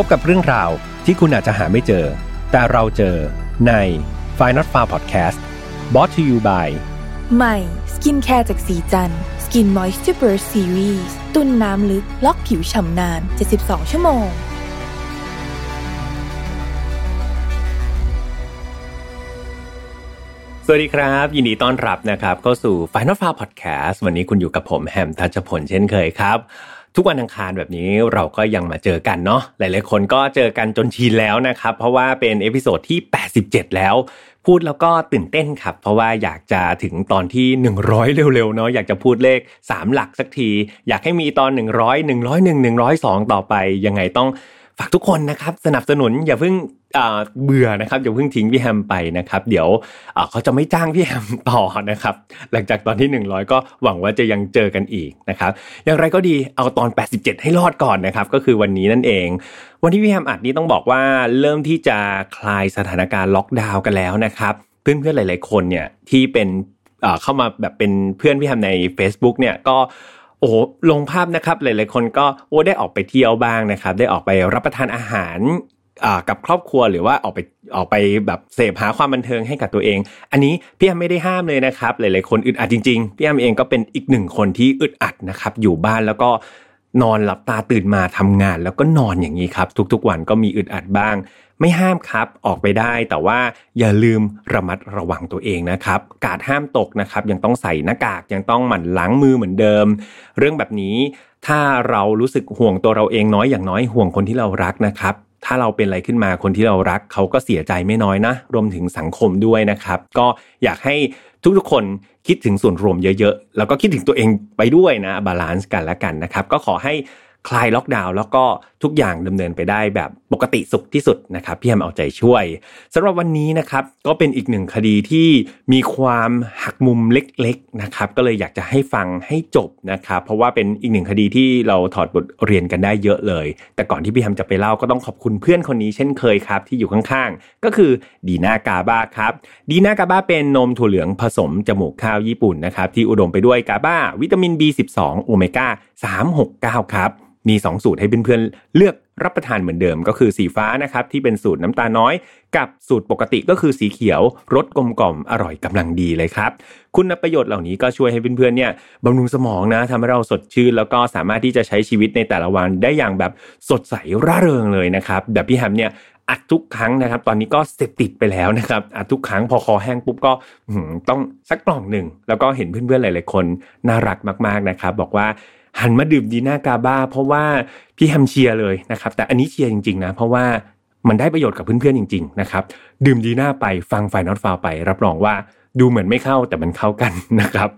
พบกับเรื่องราวที่คุณอาจจะหาไม่เจอ แต่เราเจอใน f i n a l f a r Podcast brought to you by ใหม่ skincare จากศรีจันทร์ Skin Moisture Burst ซีรีส์ตุนน้ำลึก ล็อกผิวฉ่ำนาน 72 ชั่วโมง สวัสดีครับ ยินดีต้อนรับนะครับ เข้าสู่ Final Far Podcast วันนี้คุณอยู่กับผมแฮมทัชพลเช่นเคยครับ ทุกวันอังคารแบบนี้เราก็ยังมาเจอกันเนาะหลายๆคนก็เจอกันจนชินแล้วนะครับ เพราะว่าเป็น episode ที่ 87 แล้ว พูดแล้วก็ตื่นเต้นครับ เพราะว่าอยากจะถึงตอนที่ 100 เร็วๆเนาะอยากจะพูดเลข 3 หลักสักที อยากให้มีตอน 100 101 102 ต่อไปยังไงต้อง ฝากทุกคนนะครับสนับสนุนอย่าเพิ่งเบื่อนะครับอย่าเพิ่งทิ้งพี่แฮมไปนะครับ เดี๋ยวเขาจะไม่จ้างพี่แฮมต่อนะครับ หลังจากตอนที่ 100 ก็หวังว่าจะยังเจอกันอีกนะครับ อย่างไรก็ดีเอาตอน 87 ให้รอดก่อนนะครับ ก็คือวันนี้นั่นเอง วันที่พี่แฮมอัดนี้ต้องบอกว่าเริ่มที่จะคลายสถานการณ์ล็อกดาวน์กันแล้วนะครับเพื่อนๆหลาย ๆ คนเนี่ยที่เป็นเอ่อเข้ามาแบบเป็นเพื่อนพี่แฮมใน Facebook เนี่ยก็ โอ้โหลงภาพนะครับ หลาย ๆ คนก็โอ้ได้ออกไปเที่ยวบ้างนะครับ ได้ออกไปรับประทานอาหารกับครอบครัวหรือว่าออกไปออกไปแบบเสพหาความบันเทิงให้กับตัวเอง อันนี้พี่แอมไม่ได้ห้ามเลยนะครับ หลาย ๆ คนอึดอัดจริง ๆ พี่แอมเองก็เป็นอีกหนึ่งคนที่อึดอัดนะครับ อยู่บ้านแล้วก็นอนหลับตาตื่นมาทำงาน แล้วก็นอนอย่างนี้ครับ ทุก ๆ วันก็มีอึดอัดบ้าง ไม่ห้ามครับออกไปได้ แต่ว่าอย่าลืมระมัดระวังตัวเองนะครับ กาดห้ามตกนะครับ ยังต้องใส่หน้ากากยังต้องหมั่นล้างมือเหมือนเดิม เรื่องแบบนี้ ถ้าเรารู้สึกห่วงตัวเราเองน้อยอย่างน้อยห่วงคนที่เรารักนะครับถ้าเราเป็นอะไรขึ้นมาคนที่เรารักเขาก็เสียใจไม่น้อยนะ รวมถึงสังคมด้วยนะครับ ก็อยากให้ทุกๆคนคิดถึงส่วนรวมเยอะๆ แล้วก็คิดถึงตัวเองไปด้วยนะ balance กันละกันนะครับ ก็ขอให้คลายล็อกดาวน์แล้วก็ทุกอย่างดำเนินไปได้แบบปกติสุขที่สุดนะครับพี่แฮมเอาใจช่วยสำหรับวันนี้นะครับก็เป็นอีกหนึ่งคดีที่มีความหักมุมเล็กๆนะครับก็เลยอยากจะให้ฟังให้จบนะครับเพราะว่าเป็นอีกหนึ่งคดีที่เราถอดบทเรียนกันได้เยอะเลย แต่ก่อนที่พี่แฮมจะไปเล่าก็ต้องขอบคุณเพื่อนคนนี้เช่นเคยครับที่อยู่ข้างๆ ก็คือดีนากาบาครับดีนากาบาเป็นนมถั่วเหลืองผสมจมูกข้าวญี่ปุ่นนะครับที่อุดมไปด้วยกาบาวิตามิน B12 โอเมก้า369 ครับ มี 2 สูตรให้เพื่อนๆเลือกรับประทานเหมือนเดิมก็คือสีฟ้านะครับที่เป็นสูตรน้ำตาลน้อย กับสูตรปกติก็คือสีเขียวรสกลมกล่อมอร่อยกำลังดีเลยครับ คุณประโยชน์เหล่านี้ก็ช่วยให้เพื่อนๆเนี่ยบำรุงสมองนะทำให้เราสดชื่น แล้วก็สามารถที่จะใช้ชีวิตในแต่ละวันได้อย่างแบบสดใสร่าเริงเลยนะครับแบบพี่แฮมเนี่ยอัดทุกครั้งนะครับ ตอนนี้ก็เสพติดไปแล้วนะครับอัดทุกครั้งพอคอแห้งปุ๊บก็ต้องสักกล่องหนึ่งแล้วก็เห็นเพื่อนๆหลาย ๆ คนน่ารักมากๆนะครับ บอกว่า หันมาดื่มดีน่ากาบ้า เพราะว่าพี่แฮมเชียร์เลยนะครับ แต่อันนี้เชียร์จริงๆนะ เพราะว่ามันได้ประโยชน์กับเพื่อนๆจริง ๆ นะครับ ดื่มดีน่าไปฟังไฟนอตฟาวไป รับรองว่าดูเหมือนไม่เข้าแต่มันเข้ากันนะครับ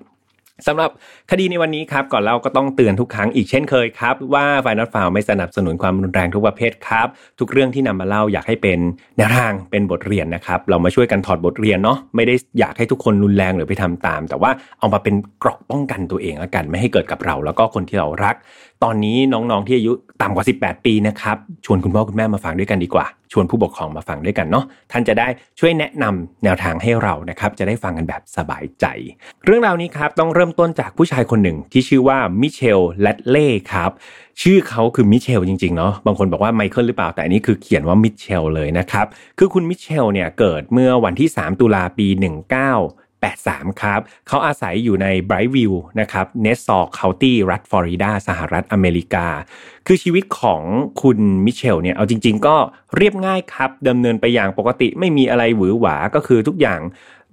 สำหรับคดีในวันนี้ครับก่อนเราก็ต้องเตือนทุกครั้งอีกเช่นเคยครับ ว่าไฟนอตฟาวไม่สนับสนุนความรุนแรงทุกประเภทครับ ทุกเรื่องที่นำมาเล่าอยากให้เป็นแนวทางเป็นบทเรียนนะครับ เรามาช่วยกันถอดบทเรียนเนาะไม่ได้อยากให้ทุกคนรุนแรงหรือไปทำตาม แต่ว่าเอามาเป็นเกราะป้องกันตัวเองละกัน ไม่ให้เกิดกับเรา แล้วก็คนที่เรารัก ตอนนี้น้องๆที่อายุต่ำกว่า 18 ปีนะครับ ชวนคุณพ่อคุณแม่มาฟังด้วยกันดีกว่า ชวนผู้ปกครองมาฟังด้วยกันเนาะท่านจะได้ช่วยแนะนำแนวทางให้เรานะครับจะได้ฟังกันแบบสบายใจ เรื่องราวนี้ครับต้องเริ่มต้นจากผู้ชายคนหนึ่งที่ชื่อว่ามิเชลแลดเล่ครับชื่อเขาคือมิเชลจริงๆเนาะบางคนบอกว่าไมเคิลหรือเปล่าแต่อันนี้คือเขียนว่ามิเชลเลยนะครับคือคุณมิเชลเนี่ยเกิดเมื่อวันที่ 3 ตุลาปี 19 83 ครับ เขาอาศัยอยู่ในไบรท์วิวนะครับเนสซอร์เคาน์ตี้รัฐฟลอริดา สหรัฐอเมริกา คือชีวิตของคุณมิเชลเนี่ย เอาจริง ๆ ก็เรียบง่ายครับดำเนินไปอย่างปกติไม่มีอะไรหวือหวา ก็คือทุกอย่าง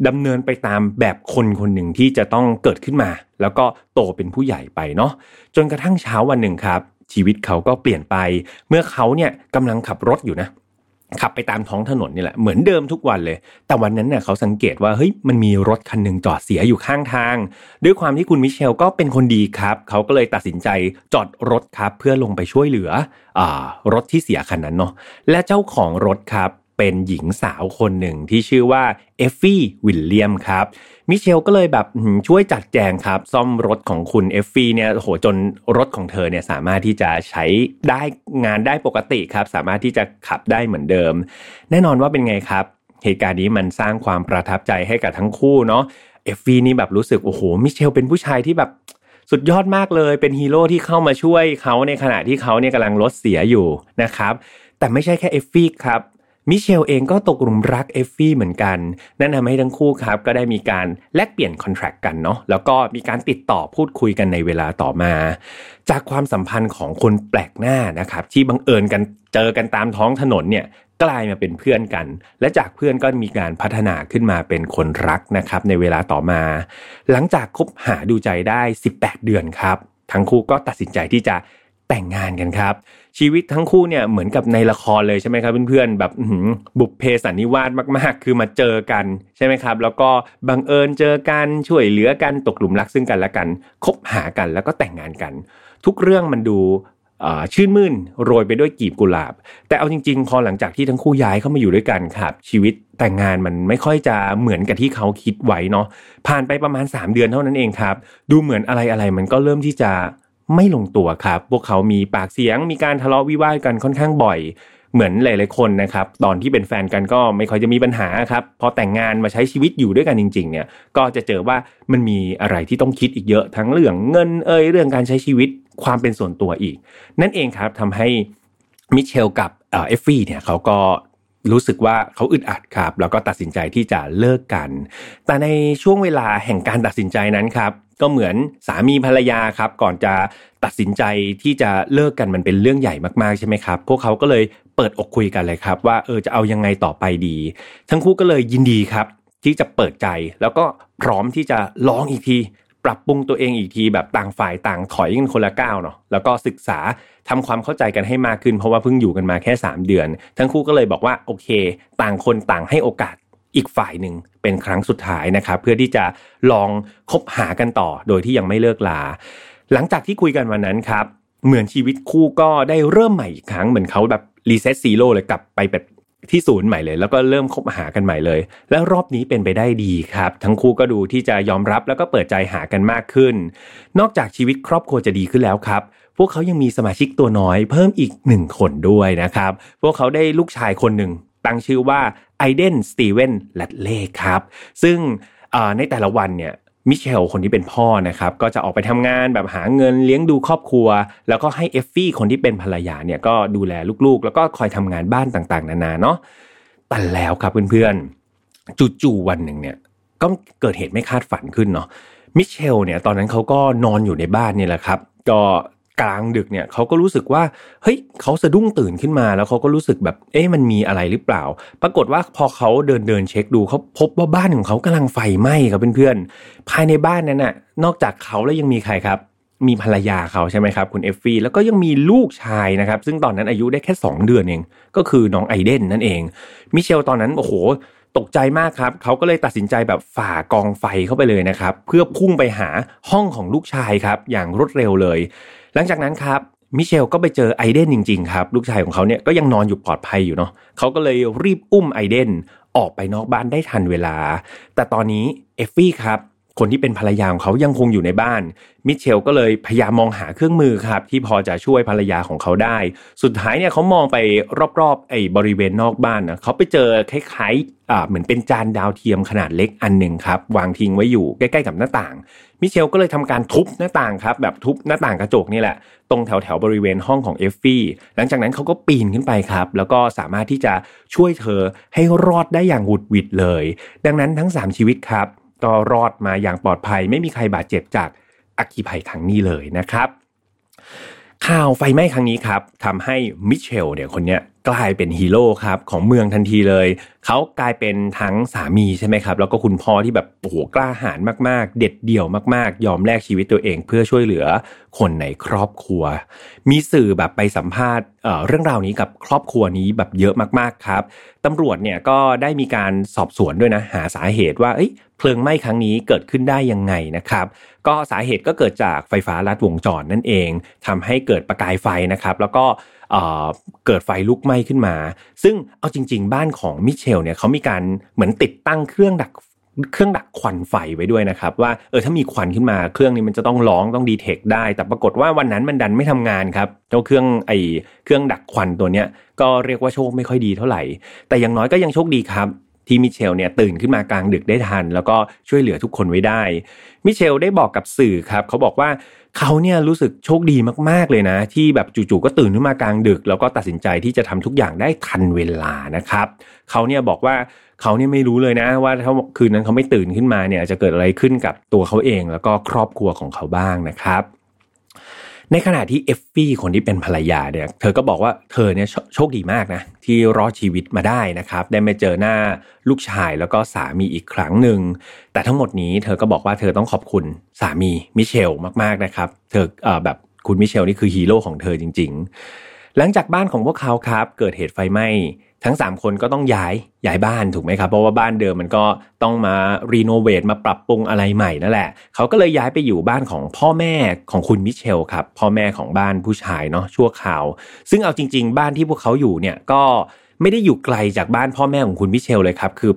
ดำเนินไปตามแบบคนคนหนึ่งที่จะต้องเกิดขึ้นมา แล้วก็โตเป็นผู้ใหญ่ไปเนาะจนกระทั่งเช้าวันหนึ่งครับ ชีวิตเขาก็เปลี่ยนไป เมื่อเขาเนี่ยกำลังขับรถอยู่นะ ขับไปตามท้องถนนนี่แหละเหมือนเดิมทุกวันเลย แต่วันนั้นเนี่ยเขาสังเกตว่าเฮ้ยมันมีรถคันหนึ่งจอดเสียอยู่ข้างทาง ด้วยความที่คุณมิเชลก็เป็นคนดีครับ เขาก็เลยตัดสินใจจอดรถครับ เพื่อลงไปช่วยเหลืออารถที่เสียคันนั้นเนาะและเจ้าของรถครับ เป็นหญิงสาวคนหนึ่งที่ชื่อว่าเอฟฟี่วิลเลียมครับมิเชลก็เลยแบบช่วยจัดแจงครับ ซ่อมรถของคุณเอฟฟี่เนี่ยโหจนรถของเธอเนี่ยสามารถที่จะใช้ได้งานได้ปกติครับ สามารถที่จะขับได้เหมือนเดิม แน่นอนว่าเป็นไงครับ เหตุการณ์นี้มันสร้างความประทับใจให้กับทั้งคู่เนาะเอฟฟี่นี่แบบรู้สึกโอ้โหมิเชลเป็นผู้ชายที่แบบสุดยอดมากเลยเป็นฮีโร่ที่เข้ามาช่วยเขาในขณะที่เขาเนี่ยกำลังรถเสียอยู่นะครับแต่ไม่ใช่แค่เอฟฟี่ครับ มิเชลเองก็ตกหลุมรักเอฟฟี่เหมือนกัน นั่นทำให้ทั้งคู่ครับก็ได้มีการแลกเปลี่ยน contact กันเนาะแล้วก็มีการติดต่อพูดคุยกันในเวลาต่อมา จากความสัมพันธ์ของคนแปลกหน้านะครับที่บังเอิญกันเจอกันตามท้องถนนเนี่ยกลายมาเป็นเพื่อนกัน และจากเพื่อนก็มีการพัฒนาขึ้นมาเป็นคนรักนะครับในเวลาต่อมา หลังจากคบหาดูใจได้ 18 เดือนครับ ทั้งคู่ก็ตัดสินใจที่จะแต่งงานกันครับ ชีวิตทั้งคู่เนี่ยเหมือนกับในละครเลยใช่ไหมครับเพื่อนๆแบบบุพเพสันนิวาสมาก ๆ คือมาเจอกันใช่ไหมครับ แล้วก็บังเอิญเจอกันช่วยเหลือกันตกหลุมรักซึ่งกันและกันคบหากันแล้วก็แต่งงานกัน ทุกเรื่องมันดูชื่นมื่นโรยไปด้วยกีบกุหลาบ แต่เอาจริง ๆ พอหลังจากที่ทั้งคู่ย้ายเข้ามาอยู่ด้วยกันครับ ชีวิตแต่งงานมันไม่ค่อยจะเหมือนกับที่เขาคิดไว้เนาะผ่านไปประมาณ 3 เดือนเท่านั้นเองครับ ดูเหมือนอะไรอะไรมันก็เริ่มที่จะ ไม่ลงตัวครับ พวกเขามีปากเสียง มีการทะเลาะวิวาทกันค่อนข้างบ่อยเหมือนหลาย ๆ คนนะครับ ตอนที่เป็นแฟนกันก็ไม่ค่อยจะมีปัญหาครับ พอแต่งงานมาใช้ชีวิตอยู่ด้วยกันจริง ๆ เนี่ย ก็จะเจอว่ามันมีอะไรที่ต้องคิดอีกเยอะ ทั้งเรื่องเงินเอ่ยเรื่องการใช้ชีวิตความเป็นส่วนตัวอีก นั่นเองครับทำให้มิเชลกับเอฟฟี่เนี่ยเขาก็รู้สึกว่าเขาอึดอัดครับ แล้วก็ตัดสินใจที่จะเลิกกัน แต่ในช่วงเวลาแห่งการตัดสินใจนั้นครับ ก็เหมือนสามีภรรยาครับ ก่อนจะตัดสินใจที่จะเลิกกันมันเป็นเรื่องใหญ่มากๆใช่ไหมครับ พวกเขาก็เลยเปิดอกคุยกันเลยครับ ว่าเออจะเอายังไงต่อไปดี ทั้งคู่ก็เลยยินดีครับ ที่จะเปิดใจแล้วก็พร้อมที่จะลองอีกทีปรับปรุงตัวเองอีกทีแบบต่างฝ่ายต่างถอยกันคนละก้าวเนาะแล้วก็ศึกษาทำความเข้าใจกันให้มากขึ้นเพราะว่าเพิ่งอยู่กันมาแค่ 3 เดือน ทั้งคู่ก็เลยบอกว่าโอเค ต่างคนต่างให้โอกาส อีกฝ่ายหนึ่งเป็นครั้งสุดท้ายนะครับเพื่อที่จะลองคบหากันต่อโดยที่ยังไม่เลิกลา หลังจากที่คุยกันวันนั้นครับเหมือนชีวิตคู่ก็ได้เริ่มใหม่อีกครั้งเหมือนเขาแบบreset zero เลยกลับไปแบบที่ศูนย์ใหม่เลย แล้วก็เริ่มคบหากันใหม่เลย แล้วรอบนี้เป็นไปได้ดีครับ ทั้งคู่ก็ดูที่จะยอมรับแล้วก็เปิดใจหากันมากขึ้น นอกจากชีวิตครอบครัวจะดีขึ้นแล้วครับ พวกเขายังมีสมาชิกตัวน้อยเพิ่มอีกหนึ่งคนด้วยนะครับ พวกเขาได้ลูกชายคนหนึ่ง ตั้งชื่อว่าไอเดนสตีเวนแลดเล่ครับ ซึ่งในแต่ละวันเนี่ยมิเชลคนที่เป็นพ่อนะครับก็จะออกไปทำงานแบบหาเงินเลี้ยงดูครอบครัว แล้วก็ให้เอฟฟี่คนที่เป็นภรรยาเนี่ยก็ดูแลลูกๆ แล้วก็คอยทำงานบ้านต่างๆ นานาเนาะแต่แล้วครับเพื่อนๆจู่ๆวันหนึ่งเนี่ยก็เกิดเหตุไม่คาดฝันขึ้นเนาะมิเชลเนี่ยตอนนั้นเขาก็นอนอยู่ในบ้านนี่แหละครับ ก็ กลางดึกเนี่ยเขาก็รู้สึกว่าเฮ้ยเขาสะดุ้งตื่นขึ้นมา แล้วเขาก็รู้สึกแบบ เอ๊ะมันมีอะไรหรือเปล่า ปรากฏว่าพอเขาเดินเดินเช็คดูเขาพบว่าบ้านของเขากำลังไฟไหม้ครับเพื่อนๆภายในบ้านนั้นน่ะ นอกจากเขาแล้วยังมีใครครับ มีภรรยาเขาใช่ไหมครับ คุณเอฟฟี่แล้วก็ยังมีลูกชายนะครับ ซึ่งตอนนั้นอายุได้แค่ 2 เดือนเอง ก็คือน้องไอเดนนั่นเองมิเชลตอนนั้นโอ้โหตกใจมากครับ เขาก็เลยตัดสินใจแบบฝ่ากองไฟเข้าไปเลยนะครับ เพื่อพุ่งไปหาห้องของลูกชายครับ อย่างรวดเร็วเลย หลังจากนั้นครับมิเชลก็ไปเจอไอเดนจริงๆครับ ลูกชายของเขาเนี่ยก็ยังนอนอยู่ปลอดภัยอยู่เนาะเขาก็เลยรีบอุ้มไอเดนออกไปนอกบ้านได้ทันเวลา แต่ตอนนี้เอฟฟี่ครับ คนที่เป็นภรรยาของเขายังคงอยู่ในบ้าน มิเชลก็เลยพยายามมองหาเครื่องมือครับ ที่พอจะช่วยภรรยาของเขาได้ สุดท้ายเนี่ยเขามองไปรอบๆไอ้บริเวณนอกบ้านนะเขาไปเจอคล้ายๆอ่าเหมือนเป็นจานดาวเทียมขนาดเล็กอันหนึ่งครับวางทิ้งไว้อยู่ใกล้ๆกับหน้าต่าง มิเชลก็เลยทำการทุบหน้าต่างครับแบบทุบหน้าต่างกระจกนี่แหละตรงแถวๆบริเวณห้องของเอฟฟี่หลังจากนั้นเขาก็ปีนขึ้นไปครับ แล้วก็สามารถที่จะช่วยเธอให้รอดได้อย่างหวุดหวิดเลย ดังนั้นทั้ง 3 ชีวิตครับ ก็รอดมาอย่างปลอดภัย ไม่มีใครบาดเจ็บจากอัคคีภัยครั้งนี้เลยนะครับข่าวไฟไหม้ครั้งนี้ครับทำให้มิเชลเนี่ยคนเนี้ย กลายเป็นฮีโร่ครับของเมืองทันทีเลย เขากลายเป็นทั้งสามีใช่ไหมครับ แล้วก็คุณพ่อที่แบบโอ้โหกล้าหาญมากๆ เด็ดเดี่ยวมากๆ ยอมแลกชีวิตตัวเองเพื่อช่วยเหลือคนในครอบครัว มีสื่อแบบไปสัมภาษณ์เรื่องราวนี้กับครอบครัวนี้แบบเยอะมากๆครับตำรวจเนี่ยก็ได้มีการสอบสวนด้วยนะหาสาเหตุว่าเพลิงไหม้ครั้งนี้เกิดขึ้นได้ยังไงนะครับ ก็สาเหตุก็เกิดจากไฟฟ้าลัดวงจรนั่นเองทำให้เกิดประกายไฟนะครับ แล้วก็ เกิดไฟลุกไหม้ขึ้นมา ซึ่งเอาจริง ๆ บ้านของมิเชลเนี่ยเขามีการเหมือนติดตั้งเครื่องดักเครื่องดักควันไฟไว้ด้วยนะครับ ว่าเออถ้ามีควันขึ้นมาเครื่องนี้มันจะต้องร้องต้องดีเทคได้ แต่ปรากฏว่าวันนั้นมันดันไม่ทำงานครับเจ้าเครื่องไอเครื่องดักควันตัวเนี้ยก็เรียกว่าโชคไม่ค่อยดีเท่าไหร่ แต่อย่างน้อยก็ยังโชคดีครับ ที่มิเชลเนี่ยตื่นขึ้นมากลางดึกได้ทัน แล้วก็ช่วยเหลือทุกคนไว้ได้ มิเชลได้บอกกับสื่อครับ เขาบอกว่าเขาเนี่ยรู้สึกโชคดีมากๆเลยนะ ที่แบบจู่ๆก็ตื่นขึ้นมากลางดึก แล้วก็ตัดสินใจที่จะทำทุกอย่างได้ทันเวลานะครับเขาเนี่ยบอกว่าเขาเนี่ยไม่รู้เลยนะ ว่าถ้าคืนนั้นเขาไม่ตื่นขึ้นมาเนี่ยจะเกิดอะไรขึ้นกับตัวเขาเอง แล้วก็ครอบครัวของเขาบ้างนะครับ ในขณะที่เอฟฟี่คนที่เป็นภรรยาเนี่ย เธอก็บอกว่าเธอเนี่ยโชคดีมากนะ ที่รอดชีวิตมาได้นะครับ ได้มาเจอหน้าลูกชายแล้วก็สามีอีกครั้งหนึ่ง แต่ทั้งหมดนี้เธอก็บอกว่าเธอต้องขอบคุณสามีมิเชลมากๆนะครับ เธอเอแบบคุณมิเชลนี่คือฮีโร่ของเธอจริง ๆ หลังจากบ้านของพวกเขาครับ เกิดเหตุไฟไหม้ ทั้ง 3 คนก็ต้องย้ายย้ายบ้านถูกไหมครับ เพราะว่าบ้านเดิมมันก็ต้องมา renovate มาปรับปรุงอะไรใหม่นั่นแหละเขาก็เลยย้ายไปอยู่บ้านของพ่อแม่ของคุณมิเชลครับพ่อแม่ของบ้านผู้ชายเนาะชั่วคราว ซึ่งเอาจริง ๆ บ้านที่พวกเขาอยู่เนี่ยก็ไม่ได้อยู่ไกลจากบ้านพ่อแม่ของคุณมิเชลเลยครับ คือ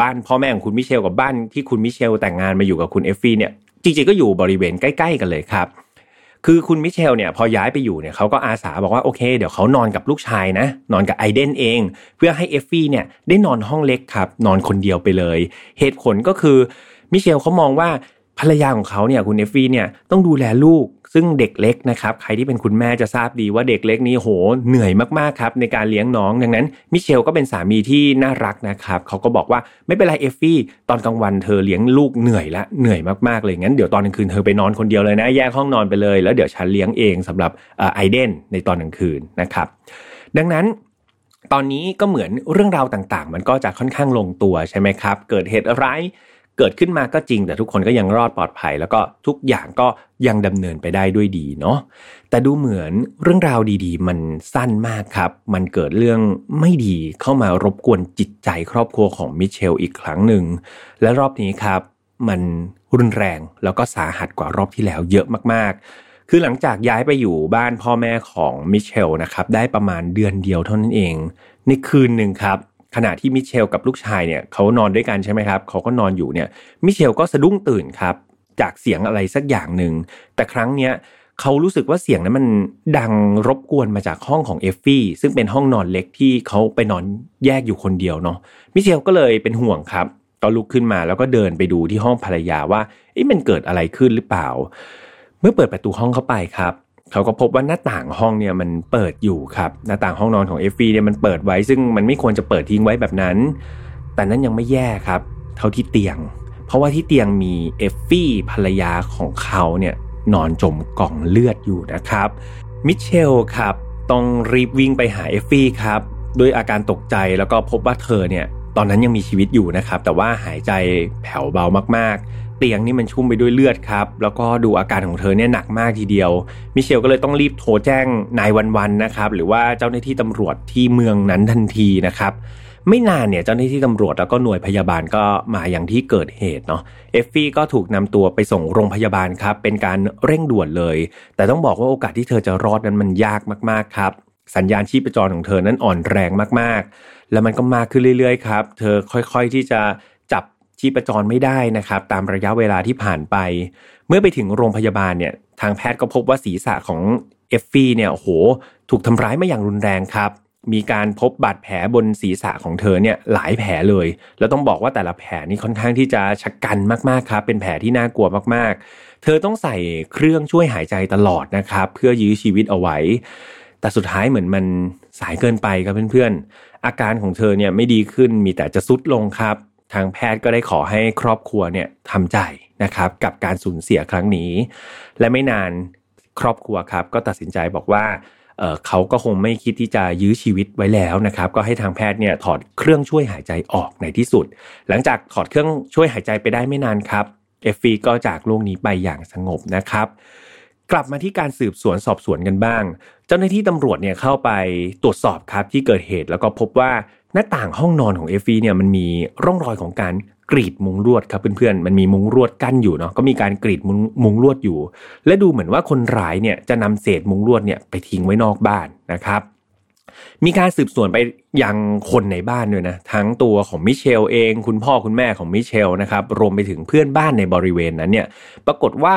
บ้านพ่อแม่ของคุณมิเชลกับบ้านที่คุณมิเชลแต่งงานมาอยู่กับคุณเอฟฟี่เนี่ยจริงๆก็อยู่บริเวณใกล้ ๆ กันเลยครับ คือคุณมิเชลเนี่ยพอย้ายไปอยู่เนี่ยเขาก็อาสาบอกว่าโอเคเดี๋ยวเขานอนกับลูกชายนะ นอนกับไอเดนเอง เพื่อให้เอฟฟี่เนี่ยได้นอนห้องเล็กครับ นอนคนเดียวไปเลย เหตุผลก็คือมิเชลเขามองว่าภรรยาของเขาเนี่ยคุณเอฟฟี่เนี่ยต้องดูแลลูก ซึ่งเด็กเล็กนะครับใครที่เป็นคุณแม่จะทราบดีว่าเด็กเล็กนี้โหเหนื่อยมากๆครับในการเลี้ยงน้องดังนั้นมิเชลก็เป็นสามีที่น่ารักนะครับเขาก็บอกว่าไม่เป็นไรเอฟฟี่ตอนกลางวันเธอเลี้ยงลูกเหนื่อยละเหนื่อยมากๆเลยงั้นเดี๋ยวตอนกลางคืนเธอไปนอนคนเดียวเลยนะแยกห้องนอนไปเลย แล้วเดี๋ยวฉันเลี้ยงเองสำหรับไอเดนในตอนกลางคืนนะครับดังนั้นตอนนี้ก็เหมือนเรื่องราวต่างๆ มันก็จะค่อนข้างลงตัวใช่ไหมครับ เกิดเหตุร้าย เกิดขึ้นมาก็จริง แต่ทุกคนก็ยังรอดปลอดภัย แล้วก็ทุกอย่างก็ยังดำเนินไปได้ด้วยดีเนาะแต่ดูเหมือนเรื่องราวดีๆ มันสั้นมากครับ มันเกิดเรื่องไม่ดีเข้ามารบกวนจิตใจครอบครัวของมิเชลอีกครั้งหนึ่งและรอบนี้ครับมันรุนแรงแล้วก็สาหัสกว่ารอบที่แล้วเยอะมากๆ คือหลังจากย้ายไปอยู่บ้านพ่อแม่ของมิเชลนะครับได้ประมาณเดือนเดียวเท่านั้นเอง ในคืนหนึ่งครับ ขณะที่มิเชลกับลูกชายเนี่ยเขานอนด้วยกันใช่ไหมครับเขาก็นอนอยู่เนี่ยมิเชลก็สะดุ้งตื่นครับ จากเสียงอะไรสักอย่างหนึ่งแต่ครั้งเนี้ยเขารู้สึกว่าเสียงนั้นมันดังรบกวนมาจากห้องของเอฟฟี่ซึ่งเป็นห้องนอนเล็กที่เขาไปนอนแยกอยู่คนเดียวเนาะมิเชลก็เลยเป็นห่วงครับก็ลุกขึ้นมาแล้วก็เดินไปดูที่ห้องภรรยาว่าเอ๊ะมันเกิดอะไรขึ้นหรือเปล่า เมื่อเปิดประตูห้องเข้าไปครับ เขาก็พบว่าหน้าต่างห้องเนี่ยมันเปิดอยู่ครับหน้าต่างห้องนอนของเอฟฟี่เนี่ยมันเปิดไว้ซึ่งมันไม่ควรจะเปิดทิ้งไว้แบบนั้น แต่นั้นยังไม่แย่ครับ เท่าที่เตียง เพราะว่าที่เตียงมีเอฟฟี่ภรรยาของเขาเนี่ยนอนจมกล่องเลือดอยู่นะครับมิเชลครับต้องรีบวิ่งไปหาเอฟฟี่ครับด้วยอาการตกใจแล้วก็พบว่าเธอเนี่ยตอนนั้นยังมีชีวิตอยู่นะครับ แต่ว่าหายใจแผ่วเบามาก เตียงนี่มันชุ่มไปด้วยเลือดครับ แล้วก็ดูอาการของเธอเนี่ยหนักมากทีเดียว มิเชลก็เลยต้องรีบโทรแจ้งนายวันๆนะครับ หรือว่าเจ้าหน้าที่ตำรวจที่เมืองนั้นทันทีนะครับไม่นานเนี่ยเจ้าหน้าที่ตำรวจแล้วก็หน่วยพยาบาลก็มาอย่างที่เกิดเหตุเนาะเอฟฟี่ก็ถูกนำตัวไปส่งโรงพยาบาลครับ เป็นการเร่งด่วนเลย แต่ต้องบอกว่าโอกาสที่เธอจะรอดนั้นมันยากมากๆครับ สัญญาณชีพจรของเธอนั้นอ่อนแรงมากๆ แล้วมันก็มากขึ้นเรื่อยๆครับ เธอค่อยๆที่จะ ชีพจรไม่ได้นะครับ ตามระยะเวลาที่ผ่านไป เมื่อไปถึงโรงพยาบาลเนี่ย ทางแพทย์ก็พบว่าศีรษะของเอฟฟี่เนี่ยโหถูกทำร้ายมาอย่างรุนแรงครับ มีการพบบาดแผลบนศีรษะของเธอเนี่ยหลายแผลเลย แล้วต้องบอกว่าแต่ละแผลนี่ค่อนข้างที่จะชะกันมากๆครับเป็นแผลที่น่ากลัวมากๆ เธอต้องใส่เครื่องช่วยหายใจตลอดนะครับ เพื่อยื้อชีวิตเอาไว้ แต่สุดท้ายเหมือนมันสายเกินไปครับเพื่อนๆอาการของเธอเนี่ยไม่ดีขึ้นมีแต่จะซุดลงครับ ทางแพทย์ก็ได้ขอให้ครอบครัวเนี่ยทำใจนะครับกับการสูญเสียครั้งนี้ และไม่นานครอบครัวครับก็ตัดสินใจบอกว่าเเขาก็คงไม่คิดที่จะยื้อชีวิตไว้แล้วนะครับ ก็ให้ทางแพทย์เนี่ยถอดเครื่องช่วยหายใจออกในที่สุด หลังจากถอดเครื่องช่วยหายใจไปได้ไม่นานครับเอฟฟีก็จากโลกนี้ไปอย่างสงบนะครับ กลับมาที่การสืบสวนสอบสวนกันบ้าง เจ้าหน้าที่ตำรวจเนี่ยเข้าไปตรวจสอบครับที่เกิดเหตุแล้วก็พบว่าหน้าต่างห้องนอนของเอฟฟีเนี่ยมันมีร่องรอยของการกรีดมุงลวดครับเพื่อนๆ มันมีมุงลวดกั้นอยู่เนาะก็มีการกรีดมุงลวดอยู่ และดูเหมือนว่าคนร้ายเนี่ยจะนำเศษมุงลวดเนี่ยไปทิ้งไว้นอกบ้านนะครับมีการสืบสวนไปยังคนในบ้านด้วยนะ ทั้งตัวของมิเชลเอง คุณพ่อคุณแม่ของมิเชลนะครับรวมไปถึงเพื่อนบ้านในบริเวณนั้นเนี่ยปรากฏว่า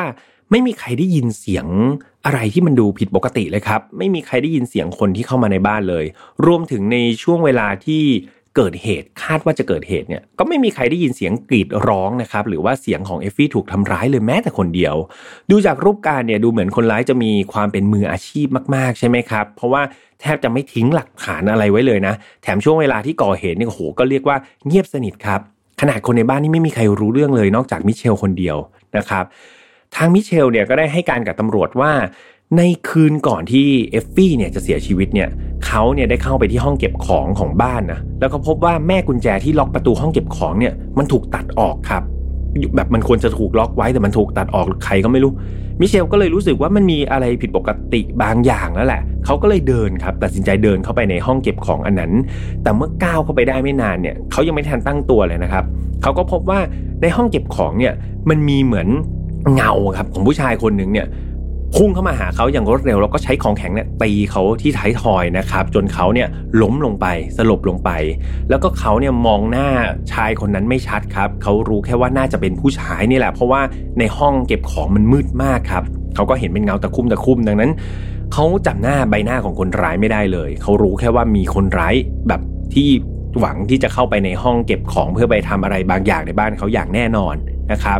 ไม่มีใครได้ยินเสียง อะไรที่มันดูผิดปกติเลยครับ ไม่มีใครได้ยินเสียงคนที่เข้ามาในบ้านเลย รวมถึงในช่วงเวลาที่เกิดเหตุคาดว่าจะเกิดเหตุเนี่ยก็ไม่มีใครได้ยินเสียงกรีดร้องนะครับหรือว่าเสียงของเอฟฟี่ถูกทำร้ายเลยแม้แต่คนเดียว ดูจากรูปการเนี่ยดูเหมือนคนร้ายจะมีความเป็นมืออาชีพมาก ๆ ใช่ไหมครับเพราะว่าแทบจะไม่ทิ้งหลักฐานอะไรไว้เลยนะ แถมช่วงเวลาที่ก่อเหตุเนี่ยโอ้โหก็เรียกว่าเงียบสนิทครับขนาดคนในบ้านนี่ไม่มีใครรู้เรื่องเลยนอกจากมิเชลคนเดียวนะครับ ทางมิเชลเนี่ยก็ได้ให้การกับตำรวจว่า ในคืนก่อนที่เอฟฟี่เนี่ยจะเสียชีวิตเนี่ยเขาเนี่ยได้เข้าไปที่ห้องเก็บของของบ้านนะแล้วก็พบว่าแม่กุญแจที่ล็อกประตูห้องเก็บของเนี่ยมันถูกตัดออกครับ แบบมันควรจะถูกล็อกไว้แต่มันถูกตัดออกใครก็ไม่รู้มิเชลก็เลยรู้สึกว่ามันมีอะไรผิดปกติบางอย่างแล้วแหละ เขาก็เลยเดินครับ ตัดสินใจเดินเข้าไปในห้องเก็บของอันนั้น แต่เมื่อก้าวเข้าไปได้ไม่นานเนี่ยเขายังไม่ทันตั้งตัวเลยนะครับ เขาก็พบว่าในห้องเก็บของเนี่ยมันมีเหมือน เงาครับของผู้ชายคนหนึ่งเนี่ยพุ่งเข้ามาหาเขาอย่างรวดเร็วแล้วก็ใช้ของแข็งเนี่ยตีเขาที่ท้ายทอยนะครับจนเขาเนี่ยล้มลงไปสลบลงไป แล้วก็เขาเนี่ยมองหน้าชายคนนั้นไม่ชัดครับเขารู้แค่ว่าน่าจะเป็นผู้ชายนี่แหละ เพราะว่าในห้องเก็บของมันมืดมากครับเขาก็เห็นเป็นเงาตะคุ่มตะคุ่มดังนั้นเขาจำหน้าใบหน้าของคนร้ายไม่ได้เลยเขารู้แค่ว่ามีคนร้ายแบบที่หวังที่จะเข้าไปในห้องเก็บของเพื่อไปทำอะไรบางอย่างในบ้านเขาอย่างแน่นอนนะครับ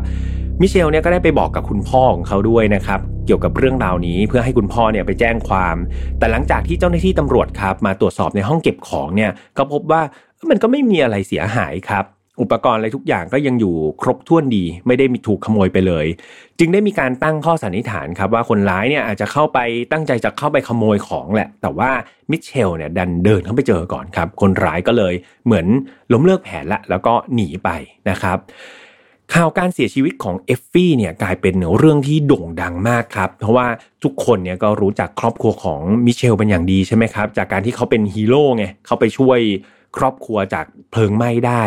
มิเชลเนี่ยก็ได้ไปบอกกับคุณพ่อของเขาด้วยนะครับ เกี่ยวกับเรื่องราวนี้เพื่อให้คุณพ่อเนี่ยไปแจ้งความ แต่หลังจากที่เจ้าหน้าที่ตำรวจครับมาตรวจสอบในห้องเก็บของเนี่ยก็พบว่ามันก็ไม่มีอะไรเสียหายครับอุปกรณ์อะไรทุกอย่างก็ยังอยู่ครบถ้วนดี ไม่ได้มีถูกขโมยไปเลย จึงได้มีการตั้งข้อสันนิษฐานครับว่าคนร้ายเนี่ยอาจจะเข้าไปตั้งใจจะเข้าไปขโมยของแหละ แต่ว่ามิเชลเนี่ยดันเดินเข้าไปเจอก่อนครับ คนร้ายก็เลยเหมือนล้มเลิกแผนละแล้วก็หนีไปนะครับ ข่าวการเสียชีวิตของเอฟฟี่เนี่ยกลายเป็นเรื่องที่โด่งดังมากครับ เพราะว่าทุกคนเนี่ยก็รู้จักครอบครัวของมิเชลเป็นอย่างดีใช่ไหมครับ จากการที่เขาเป็นฮีโร่ไงเขาไปช่วยครอบครัวจากเพลิงไหม้ได้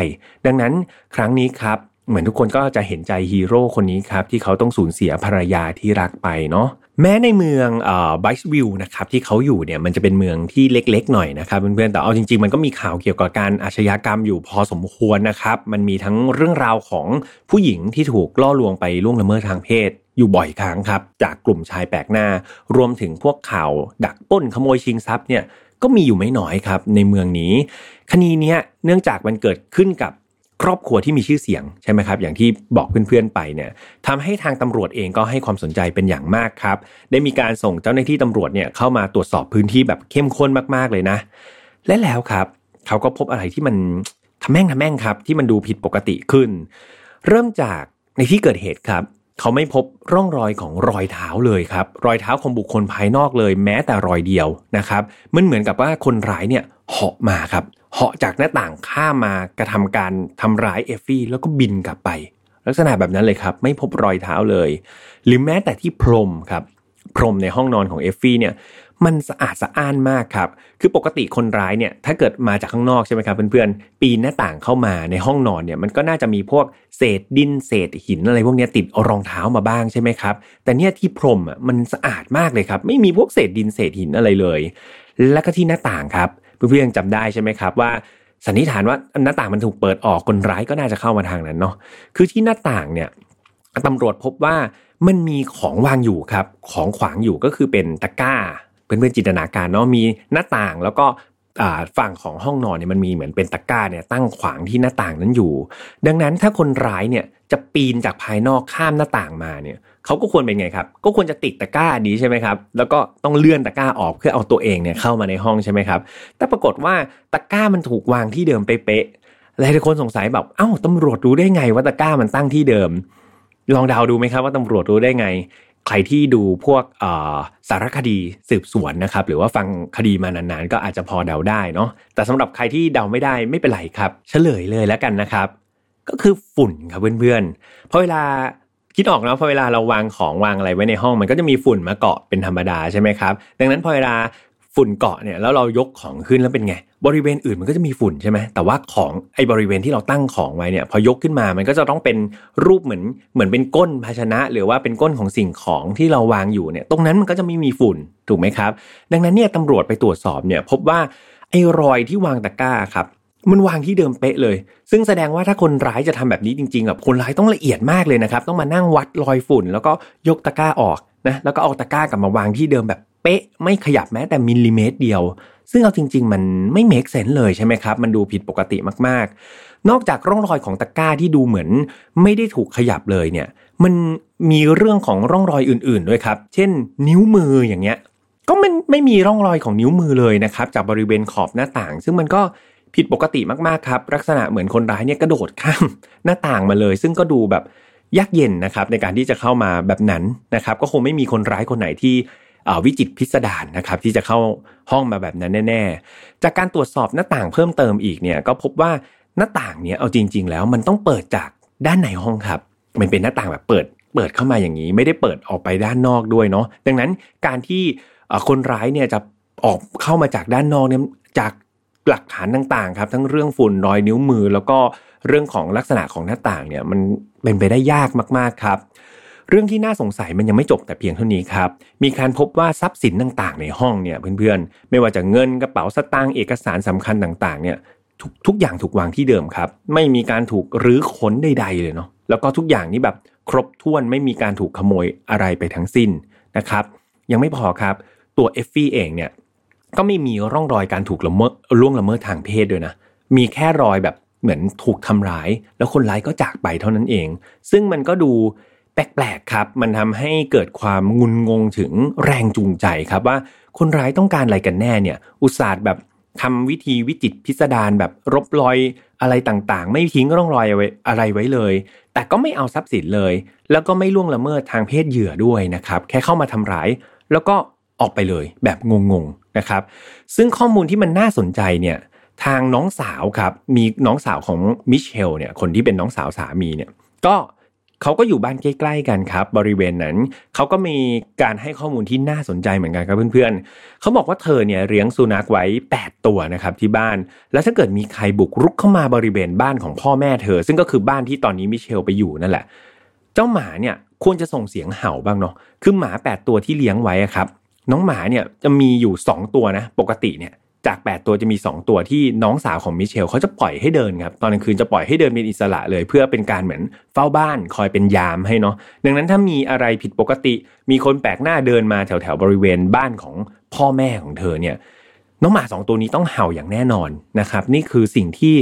ดังนั้นครั้งนี้ครับ เหมือนทุกคนก็จะเห็นใจฮีโร่คนนี้ครับ ที่เขาต้องสูญเสียภรรยาที่รักไปเนาะ แม้ในเมืองเอ่อไบส์วิลนะครับที่เขาอยู่เนี่ยมันจะเป็นเมืองที่เล็กๆหน่อยนะครับเพื่อนๆแต่เอาจริงๆ มันก็มีข่าวเกี่ยวกับการอาชญากรรมอยู่พอสมควรนะครับมันมีทั้งเรื่องราวของผู้หญิงที่ถูกล่อลวงไปล่วงละเมิดทางเพศอยู่บ่อยครั้งครับ จากกลุ่มชายแปลกหน้า รวมถึงพวกข่าวดักป้นขโมยชิงทรัพย์เนี่ยก็มีอยู่ไม่น้อยครับในเมืองนี้ คดีนี้เนื่องจากมันเกิดขึ้นกับ ครอบครัวที่มีชื่อเสียงใช่ไหมครับ อย่างที่บอกเพื่อนๆไปเนี่ยทำให้ทางตำรวจเองก็ให้ความสนใจเป็นอย่างมากครับ ได้มีการส่งเจ้าหน้าที่ตำรวจเนี่ยเข้ามาตรวจสอบพื้นที่แบบเข้มข้นมากๆเลยนะ และแล้วครับเขาก็พบอะไรที่มันทำแม่งทำแม่งครับ ที่มันดูผิดปกติขึ้น เริ่มจากในที่เกิดเหตุครับ เขาไม่พบร่องรอยของรอยเท้าเลยครับ รอยเท้าของบุคคลภายนอกเลย แม้แต่รอยเดียวนะครับ มันเหมือนกับว่าคนร้ายเนี่ยเหาะมาครับ เหาะจากหน้าต่างข้ามมากระทำการทำร้ายเอฟฟี่แล้วก็บินกลับไป ลักษณะแบบนั้นเลยครับ ไม่พบรอยเท้าเลย หรือแม้แต่ที่พรมครับ พรมในห้องนอนของเอฟฟี่เนี่ยมันสะอาดสะอ้านมากครับ คือปกติคนร้ายเนี่ยถ้าเกิดมาจากข้างนอกใช่ไหมครับเพื่อนๆ ปีนหน้าต่างเข้ามาในห้องนอนเนี่ยมันก็น่าจะมีพวกเศษดินเศษหินอะไรพวกนี้ติดรองเท้ามาบ้างใช่ไหมครับ แต่เนี่ยที่พรมอะมันสะอาดมากเลยครับ ไม่มีพวกเศษดินเศษหินอะไรเลย แล้วก็ที่หน้าต่างครับ เพื่อนๆยังจำได้ใช่ไหมครับว่าสันนิษฐานว่าหน้าต่างมันถูกเปิดออกคนร้ายก็น่าจะเข้ามาทางนั้นเนาะคือที่หน้าต่างเนี่ยตำรวจพบว่ามันมีของวางอยู่ครับ ของขวางอยู่ก็คือเป็นตะกร้าเพื่อนๆจินตนาการเนาะมีหน้าต่างแล้วก็ฝั่งของห้องนอนเนี่ยมันมีเหมือนเป็นตะกร้าเนี่ยตั้งขวางที่หน้าต่างนั้นอยู่ ดังนั้นถ้าคนร้ายเนี่ยจะปีนจากภายนอกข้ามหน้าต่างมาเนี่ย เขาก็ควรเป็นไงครับ ก็ควรจะติดตะกร้านี้ใช่ไหมครับ แล้วก็ต้องเลื่อนตะกร้าออกเพื่อเอาตัวเองเนี่ยเข้ามาในห้องใช่ไหมครับ แต่ปรากฏว่าตะกร้ามันถูกวางที่เดิมเป๊ะๆหลายคนสงสัยแบบ เอ้าตำรวจรู้ได้ไงว่าตะกร้ามันตั้งที่เดิม ลองเดาดูไหมครับว่าตำรวจรู้ได้ไง ใครที่ดูพวกสารคดีสืบสวนนะครับ หรือว่าฟังคดีมานานๆ ก็อาจจะพอเดาได้เนาะ แต่สำหรับใครที่เดาไม่ได้ไม่เป็นไรครับ เฉลยเลยแล้วกันนะครับ ก็คือฝุ่นครับเพื่อนๆ เพราะเวลา คิดออกนะพอเวลาเราวางของวางอะไรไว้ในห้องมันก็จะมีฝุ่นมาเกาะเป็นธรรมดาใช่ไหมครับ ดังนั้นพอเวลาฝุ่นเกาะเนี่ยแล้วเรายกของขึ้นแล้วเป็นไง บริเวณอื่นมันก็จะมีฝุ่นใช่ไหมแต่ว่าของไอ้บริเวณที่เราตั้งของไว้เนี่ยพอยกขึ้นมามันก็จะต้องเป็นรูปเหมือนเหมือนเป็นก้นภาชนะ หรือว่าเป็นก้นของสิ่งของที่เราวางอยู่เนี่ย ตรงนั้นมันก็จะไม่มีฝุ่นถูกไหมครับ ดังนั้นเนี่ยตำรวจไปตรวจสอบเนี่ยพบว่าไอ้รอยที่วางตะกร้าครับ มันวางที่เดิมเป๊ะเลย ซึ่งแสดงว่าถ้าคนร้ายจะทำแบบนี้จริงๆแบบคนร้ายต้องละเอียดมากเลยนะครับ ต้องมานั่งวัดรอยฝุ่น แล้วก็ยกตะกร้าออกนะ แล้วก็เอาตะกร้ากลับมาวางที่เดิมแบบเป๊ะ ไม่ขยับแม้แต่มิลลิเมตรเดียว ซึ่งเอาจริง ๆ มันไม่เมคเซนเลยใช่ไหมครับ มันดูผิดปกติมากๆ นอกจากร่องรอยของตะกร้าที่ดูเหมือน ไม่ได้ถูกขยับเลยเนี่ย มันมีเรื่องของร่องรอยอื่น ๆด้วยครับ เช่น นิ้วมืออย่างเงี้ย ก็มันไม่มีร่องรอยของนิ้วมือเลยนะครับ จากบริเวณขอบหน้าต่าง ซึ่งมันก็ ผิดปกติมากๆครับ ลักษณะเหมือนคนร้ายเนี่ยกระโดดข้ามหน้าต่างมาเลย ซึ่งก็ดูแบบยากเย็นนะครับในการที่จะเข้ามาแบบนั้นนะครับ ก็คงไม่มีคนร้ายคนไหนที่วิจิตพิสดารนะครับที่จะเข้าห้องมาแบบนั้นแน่ ๆ จากการตรวจสอบหน้าต่างเพิ่มเติมอีกเนี่ยก็พบว่าหน้าต่างเนี่ยเอาจริง ๆ แล้วมันต้องเปิดจากด้านในห้องครับ มันเป็นหน้าต่างแบบเปิด เปิดเข้ามาอย่างนี้ ไม่ได้เปิดออกไปด้านนอกด้วยเนาะดังนั้นการที่คนร้ายเนี่ยจะออกเข้ามาจากด้านนอกเนี่ยจาก หลักฐานต่างๆครับทั้งเรื่องฝุ่นรอยนิ้วมือ แล้วก็เรื่องของลักษณะของหน้าต่างเนี่ยมันเป็นไปได้ยากมากๆครับ เรื่องที่น่าสงสัยมันยังไม่จบแต่เพียงเท่านี้ครับ มีการพบว่าทรัพย์สินต่างๆ ในห้องเนี่ยเพื่อนๆ ไม่ว่าจะเงินกระเป๋าสตางค์เอกสารสำคัญต่างๆเนี่ยทุกทุกอย่างถูกวางที่เดิมครับ ไม่มีการถูกรื้อค้นใด ๆ เลยเนาะแล้วก็ทุกอย่างนี่แบบครบถ้วนไม่มีการถูกขโมยอะไรไปทั้งสิ้นนะครับ ยังไม่พอครับตัวเอฟฟี่เองเนี่ย ก็ไม่มีร่องรอยการถูกละเมิดล่วงละเมิดทางเพศด้วยนะ มีแค่รอยแบบเหมือนถูกทำร้าย แล้วคนร้ายก็จากไปเท่านั้นเอง ซึ่งมันก็ดูแปลกๆครับ มันทำให้เกิดความงุนงงถึงแรงจูงใจครับว่าคนร้ายต้องการอะไรกันแน่เนี่ย อุตส่าห์แบบทำวิธีวิจิตพิสดารแบบรบรอยอะไรต่างๆ ไม่ทิ้งร่องรอยอะไรไว้เลย แต่ก็ไม่เอาทรัพย์สินเลย แล้วก็ไม่ล่วงละเมิดทางเพศเหยื่อด้วยนะครับ แค่เข้ามาทำร้าย แล้วก็ ออกไปเลย แบบงงๆนะครับ ซึ่งข้อมูลที่มันน่าสนใจเนี่ยทางน้องสาวครับมีน้องสาวของมิเชลเนี่ยคนที่เป็นน้องสาวสามีเนี่ยก็เขาก็อยู่บ้านใกล้ๆกันครับ บริเวณนั้นเขาก็มีการให้ข้อมูลที่น่าสนใจเหมือนกันครับเพื่อนๆเขาบอกว่าเธอเนี่ยเลี้ยงสุนัขไว้ 8 ตัวนะครับที่บ้าน แล้วถ้าเกิดมีใครบุกรุกเข้ามาบริเวณบ้านของพ่อแม่เธอ ซึ่งก็คือบ้านที่ตอนนี้มิเชลไปอยู่นั่นแหละ เจ้าหมาเนี่ยควรจะส่งเสียงเห่าบ้างเนาะคือหมา 8 ตัวที่เลี้ยงไว้ครับ น้องหมาเนี่ยจะมีอยู่ 2 ตัวนะ ปกติเนี่ยจาก 8 ตัวจะมี 2 ตัวที่น้องสาวของมิเชลเขาจะปล่อยให้เดินครับตอนกลางคืนจะปล่อยให้เดินเป็นอิสระเลย เพื่อเป็นการเหมือนเฝ้าบ้านคอยเป็นยามให้เนาะดังนั้นถ้ามีอะไรผิดปกติ มีคนแปลกหน้าเดินมาแถวแถวบริเวณบ้านของพ่อแม่ของเธอเนี่ยน้องหมาสองตัวนี้ต้องเห่าอย่างแน่นอนนะครับ นี่คือสิ่งที่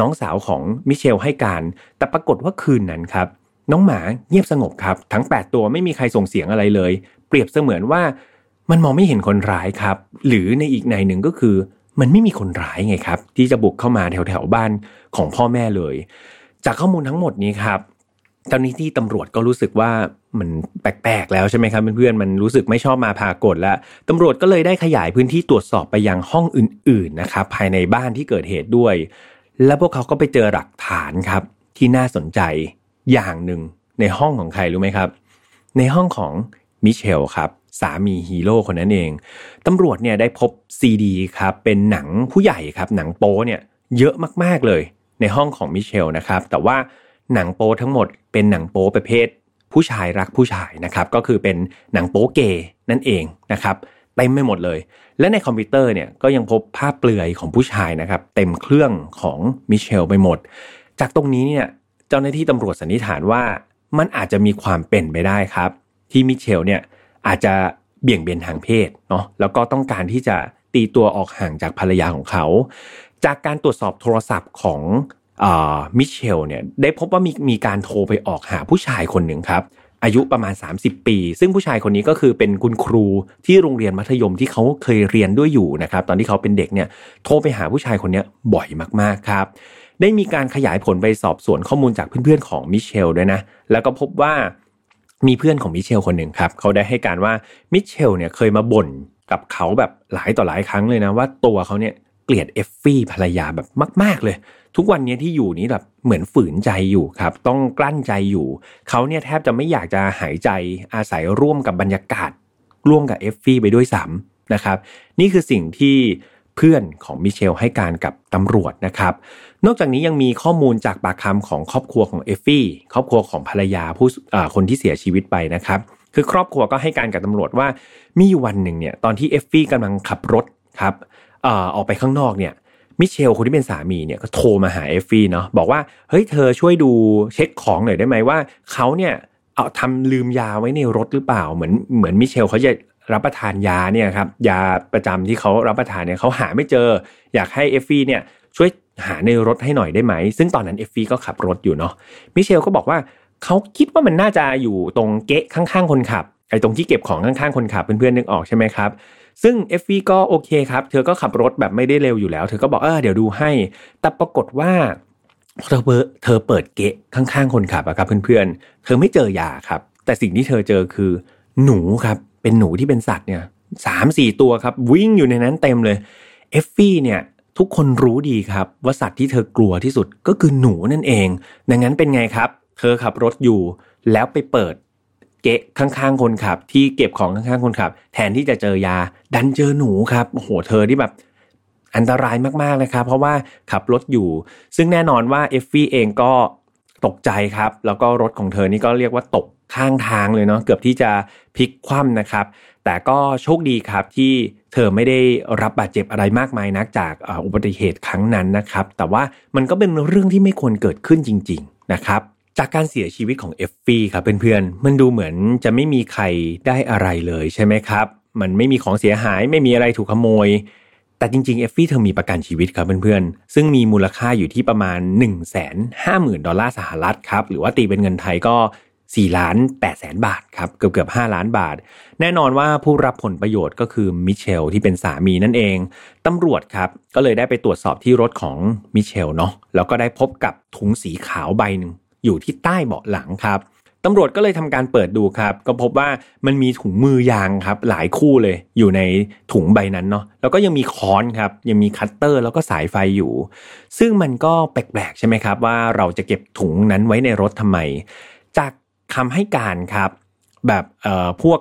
น้องสาวของมิเชลให้การ แต่ปรากฏว่าคืนนั้นครับน้องหมาเงียบสงบครับ ทั้ง 8 ตัวไม่มีใครส่งเสียงอะไรเลย เปรียบเสมือนว่า มันมองไม่เห็นคนร้ายครับ หรือในอีกในหนึ่งก็คือ มันไม่มีคนร้ายไงครับ ที่จะบุกเข้ามาแถวแถวบ้านของพ่อแม่เลย จากข้อมูลทั้งหมดนี้ครับตอนนี้ที่ตำรวจก็รู้สึกว่ามันแปลกๆแล้วใช่ไหมครับเพื่อนๆมันรู้สึกไม่ชอบมาพากลแล้วตำรวจก็เลยได้ขยายพื้นที่ตรวจสอบไปยังห้องอื่นๆนะครับภายในบ้านที่เกิดเหตุด้วย แล้วพวกเขาก็ไปเจอหลักฐานครับที่น่าสนใจอย่างหนึ่งในห้องของใครรู้ไหมครับ ในห้องของมิเชลครับ สามีฮีโร่คนนั้นเอง ตำรวจเนี่ยได้พบซีดีครับเป็นหนังผู้ใหญ่ครับหนังโป๊เนี่ยเยอะมากๆเลยในห้องของมิเชลนะครับแต่ว่าหนังโป๊ทั้งหมดเป็นหนังโป๊ประเภทผู้ชายรักผู้ชายนะครับก็คือเป็นหนังโป๊เกย์นั่นเองนะครับเต็มไม่หมดเลย และในคอมพิวเตอร์เนี่ยก็ยังพบภาพเปลือยของผู้ชายนะครับเต็มเครื่องของมิเชลไปหมด จากตรงนี้เนี่ยเจ้าหน้าที่ตำรวจสันนิษฐานว่ามันอาจจะมีความเป็นไปได้ครับ ที่มิเชลเนี่ย อาจจะเบี่ยงเบนทางเพศเนาะแล้วก็ต้องการที่จะตีตัวออกห่างจากภรรยาของเขา จากการตรวจสอบโทรศัพท์ของมิเชลเนี่ยได้พบว่ามีมีการโทรไปออกหาผู้ชายคนหนึ่งครับ อายุประมาณ 30 ปี ซึ่งผู้ชายคนนี้ก็คือเป็นคุณครูที่โรงเรียนมัธยมที่เขาเคยเรียนด้วยอยู่นะครับตอนที่เขาเป็นเด็กเนี่ยโทรไปหาผู้ชายคนนี้บ่อยมากๆครับ ได้มีการขยายผลไปสอบสวนข้อมูลจากเพื่อนๆของมิเชลด้วยนะแล้วก็พบว่า มีเพื่อนของมิเชลคนหนึ่งครับเขาได้ให้การว่ามิเชลเนี่ยเคยมาบ่นกับเขาแบบหลายต่อหลายครั้งเลยนะว่าตัวเขาเนี่ยเกลียดเอฟฟี่ภรรยาแบบมาก ๆ เลย ทุกวันนี้ที่อยู่นี้แบบเหมือนฝืนใจอยู่ครับ ต้องกลั้นใจอยู่ เขาเนี่ยแทบจะไม่อยากจะหายใจอาศัยร่วมกับบรรยากาศ ร่วมกับเอฟฟี่ไปด้วยซ้ำนะครับ นี่คือสิ่งที่เพื่อนของมิเชลให้การกับตำรวจนะครับ นอกจากนี้ยังมีข้อมูลจากปากคำของครอบครัวของเอฟฟี่ครอบครัวของภรรยาผู้คนที่เสียชีวิตไปนะครับ คือครอบครัวก็ให้การกับตำรวจว่ามีวันหนึ่งเนี่ยตอนที่เอฟฟี่กำลังขับรถครับออกไปข้างนอกเนี่ยมิเชลคนที่เป็นสามีเนี่ยก็โทรมาหาเอฟฟี่เนาะบอกว่าเฮ้ยเธอช่วยดูเช็คของหน่อยได้ไหมว่าเขาเนี่ยเอาทำลืมยาไว้ในรถหรือเปล่าเหมือนเหมือนมิเชลเขาจะรับประทานยาเนี่ยครับยาประจำที่เขารับประทานเนี่ยเขาหาไม่เจอ อยากให้เอฟฟี่เนี่ยช่วย หาในรถให้หน่อยได้ไหม ซึ่งตอนนั้นเอฟฟี่ก็ขับรถอยู่เนาะมิเชลก็บอกว่าเขาคิดว่ามันน่าจะอยู่ตรงเก๊ะข้างๆคนขับไอ้ตรงที่เก็บของข้างๆคนขับเพื่อนๆนึกออกใช่ไหมครับซึ่งเอฟฟี่ก็โอเคครับเธอก็ขับรถแบบไม่ได้เร็วอยู่แล้ว เธอก็บอกเออเดี๋ยวดูให้ แต่ปรากฏว่าพอเธอเธอเปิดเก๊ะข้างๆคนขับอะครับเพื่อนๆ เธอไม่เจอยาครับ แต่สิ่งที่เธอเจอคือหนูครับ เป็นหนูที่เป็นสัตว์เนี่ยสามสี่ตัวครับ วิ่งอยู่ในนั้นเต็มเลยเอฟฟี่เนี่ย ทุกคนรู้ดีครับ ว่าสัตว์ที่เธอกลัวที่สุดก็คือหนูนั่นเอง ดังนั้นเป็นไงครับ เธอขับรถอยู่ แล้วไปเปิดเก๊ะข้างๆคนขับ ที่เก็บของข้างๆคนขับ แทนที่จะเจอยา ดันเจอหนูครับโอ้โหเธอที่แบบอันตรายมากๆเลยครับ เพราะว่าขับรถอยู่ ซึ่งแน่นอนว่าเอฟฟี่เองก็ตกใจครับ แล้วก็รถของเธอนี่ก็เรียกว่าตกข้างทางเลยเนาะเกือบที่จะพลิกคว่ำนะครับ แต่ก็โชคดีครับที่เธอไม่ได้รับบาดเจ็บอะไรมากมายนักจากอุบัติเหตุครั้งนั้นนะครับ แต่ว่ามันก็เป็นเรื่องที่ไม่ควรเกิดขึ้นจริง ๆ นะครับจากการเสียชีวิตของเอฟฟี่ครับเพื่อนๆ มันดูเหมือนจะไม่มีใครได้อะไรเลยใช่ไหมครับ มันไม่มีของเสียหายไม่มีอะไรถูกขโมย แต่จริงๆเอฟฟี่เธอมีประกันชีวิตครับเพื่อนๆ ซึ่งมีมูลค่าอยู่ที่ประมาณ 1 5 0 0 0 0 ดอลลาร์สหรัฐครับ หรือว่าตีเป็นเงินไทยก็ 4ล้าน8แสนบาทครับเกือบเกือบ5ล้านบาท แน่นอนว่าผู้รับผลประโยชน์ก็คือมิเชลที่เป็นสามีนั่นเอง ตำรวจครับก็เลยได้ไปตรวจสอบที่รถของมิเชลเนาะแล้วก็ได้พบกับถุงสีขาวใบหนึ่งอยู่ที่ใต้เบาะหลังครับตำรวจก็เลยทำการเปิดดูครับ ก็พบว่ามันมีถุงมือยางครับ หลายคู่เลย อยู่ในถุงใบนั้นเนาะแล้วก็ยังมีค้อนครับ ยังมีคัตเตอร์แล้วก็สายไฟอยู่ ซึ่งมันก็แปลกๆใช่ไหมครับ ว่าเราจะเก็บถุงนั้นไว้ในรถทำไม จาก คำให้การครับ แบบเอ่อพวก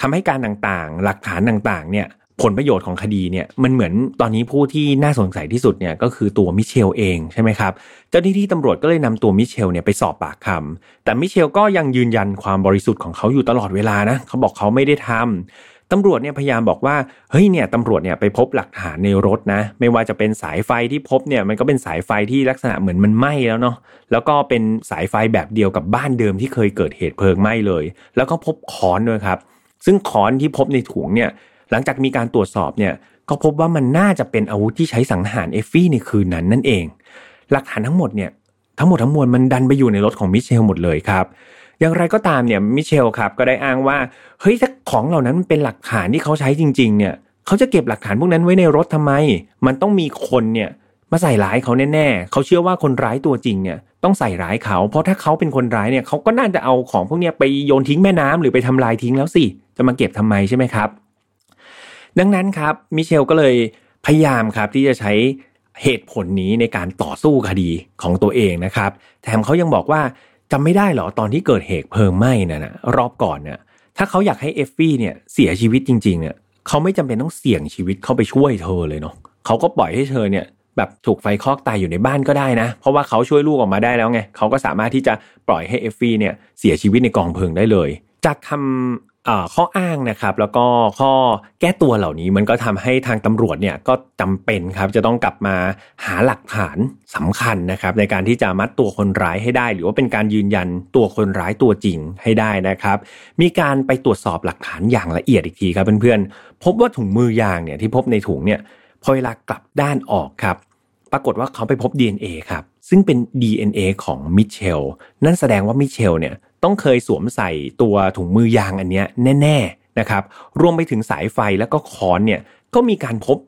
คำให้การต่างๆ หลักฐานต่างๆ เนี่ยผลประโยชน์ของคดีเนี่ยมันเหมือนตอนนี้ผู้ที่น่าสงสัยที่สุดเนี่ยก็คือตัวมิเชลเองใช่ไหมครับ เจ้าหน้าที่ตำรวจก็เลยนำตัวมิเชลเนี่ยไปสอบปากคำแต่มิเชลก็ยังยืนยันความบริสุทธิ์ของเขาอยู่ตลอดเวลานะเขาบอกเขาไม่ได้ทำ ตำรวจเนี่ยพยายามบอกว่าเฮ้ยเนี่ยตำรวจเนี่ยไปพบหลักฐานในรถนะ ไม่ว่าจะเป็นสายไฟที่พบเนี่ยมันก็เป็นสายไฟที่ลักษณะเหมือนมันไหม้แล้วเนาะแล้วก็เป็นสายไฟแบบเดียวกับบ้านเดิมที่เคยเกิดเหตุเพลิงไหม้เลย แล้วก็พบค้อนด้วยครับ ซึ่งค้อนที่พบในถุงเนี่ยหลังจากมีการตรวจสอบเนี่ยก็พบว่ามันน่าจะเป็นอาวุธที่ใช้สังหารเอฟฟี่ในคืนนั้นนั่นเอง หลักฐานทั้งหมดเนี่ยทั้งหมดทั้งมวลมันดันไปอยู่ในรถของมิเชลหมดเลยครับ อย่างไรก็ตามเนี่ยมิเชลครับก็ได้อ้างว่าเฮ้ยถ้าของเหล่านั้นมันเป็นหลักฐานที่เขาใช้จริง ๆ เนี่ยเขาจะเก็บหลักฐานพวกนั้นไว้ในรถทำไม มันต้องมีคนเนี่ยมาใส่ร้ายเขาแน่ๆเขาเชื่อว่าคนร้ายตัวจริงเนี่ยต้องใส่ร้ายเขา เพราะถ้าเขาเป็นคนร้ายเนี่ยเขาก็น่าจะเอาของพวกนี้ไปโยนทิ้งแม่น้ำหรือไปทำลายทิ้งแล้วสิจะมาเก็บทำไมใช่ไหมครับ ดังนั้นครับมิเชลก็เลยพยายามครับที่จะใช้เหตุผลนี้ในการต่อสู้คดีของตัวเองนะครับ แถมเขายังบอกว่า จำไม่ได้หรอตอนที่เกิดเหตุเพลิงไหม้น่ะนะรอบก่อนเนี่ยถ้าเขาอยากให้เอฟฟี่เนี่ยเสียชีวิตจริงๆเนี่ยเขาไม่จำเป็นต้องเสี่ยงชีวิตเข้าไปช่วยเธอเลยเนาะเขาก็ปล่อยให้เธอเนี่ยแบบถูกไฟคลอกตายอยู่ในบ้านก็ได้นะ เพราะว่าเขาช่วยลูกออกมาได้แล้วไงเขาก็สามารถที่จะปล่อยให้เอฟฟี่เนี่ยเสียชีวิตในกองเพลิงได้เลย จากคำ ข้ออ้างนะครับแล้วก็ข้อแก้ตัวเหล่านี้มันก็ทำให้ทางตำรวจเนี่ยก็จำเป็นครับจะต้องกลับมาหาหลักฐานสำคัญนะครับในการที่จะมัดตัวคนร้ายให้ได้ หรือว่าเป็นการยืนยันตัวคนร้ายตัวจริงให้ได้นะครับ มีการไปตรวจสอบหลักฐานอย่างละเอียดอีกทีครับเพื่อนๆพบว่าถุงมือยางเนี่ยที่พบในถุงเนี่ยพอเวลากลับด้านออกครับปรากฏว่าเขาไปพบ DNA ครับซึ่งเป็น DNA ของมิเชลนั่นแสดงว่ามิเชลเนี่ย ต้องเคยสวมใส่ตัวถุงมือยางอันนี้แน่ๆนะครับ รวมไปถึงสายไฟแล้วก็ค้อนเนี่ยก็มีการพบ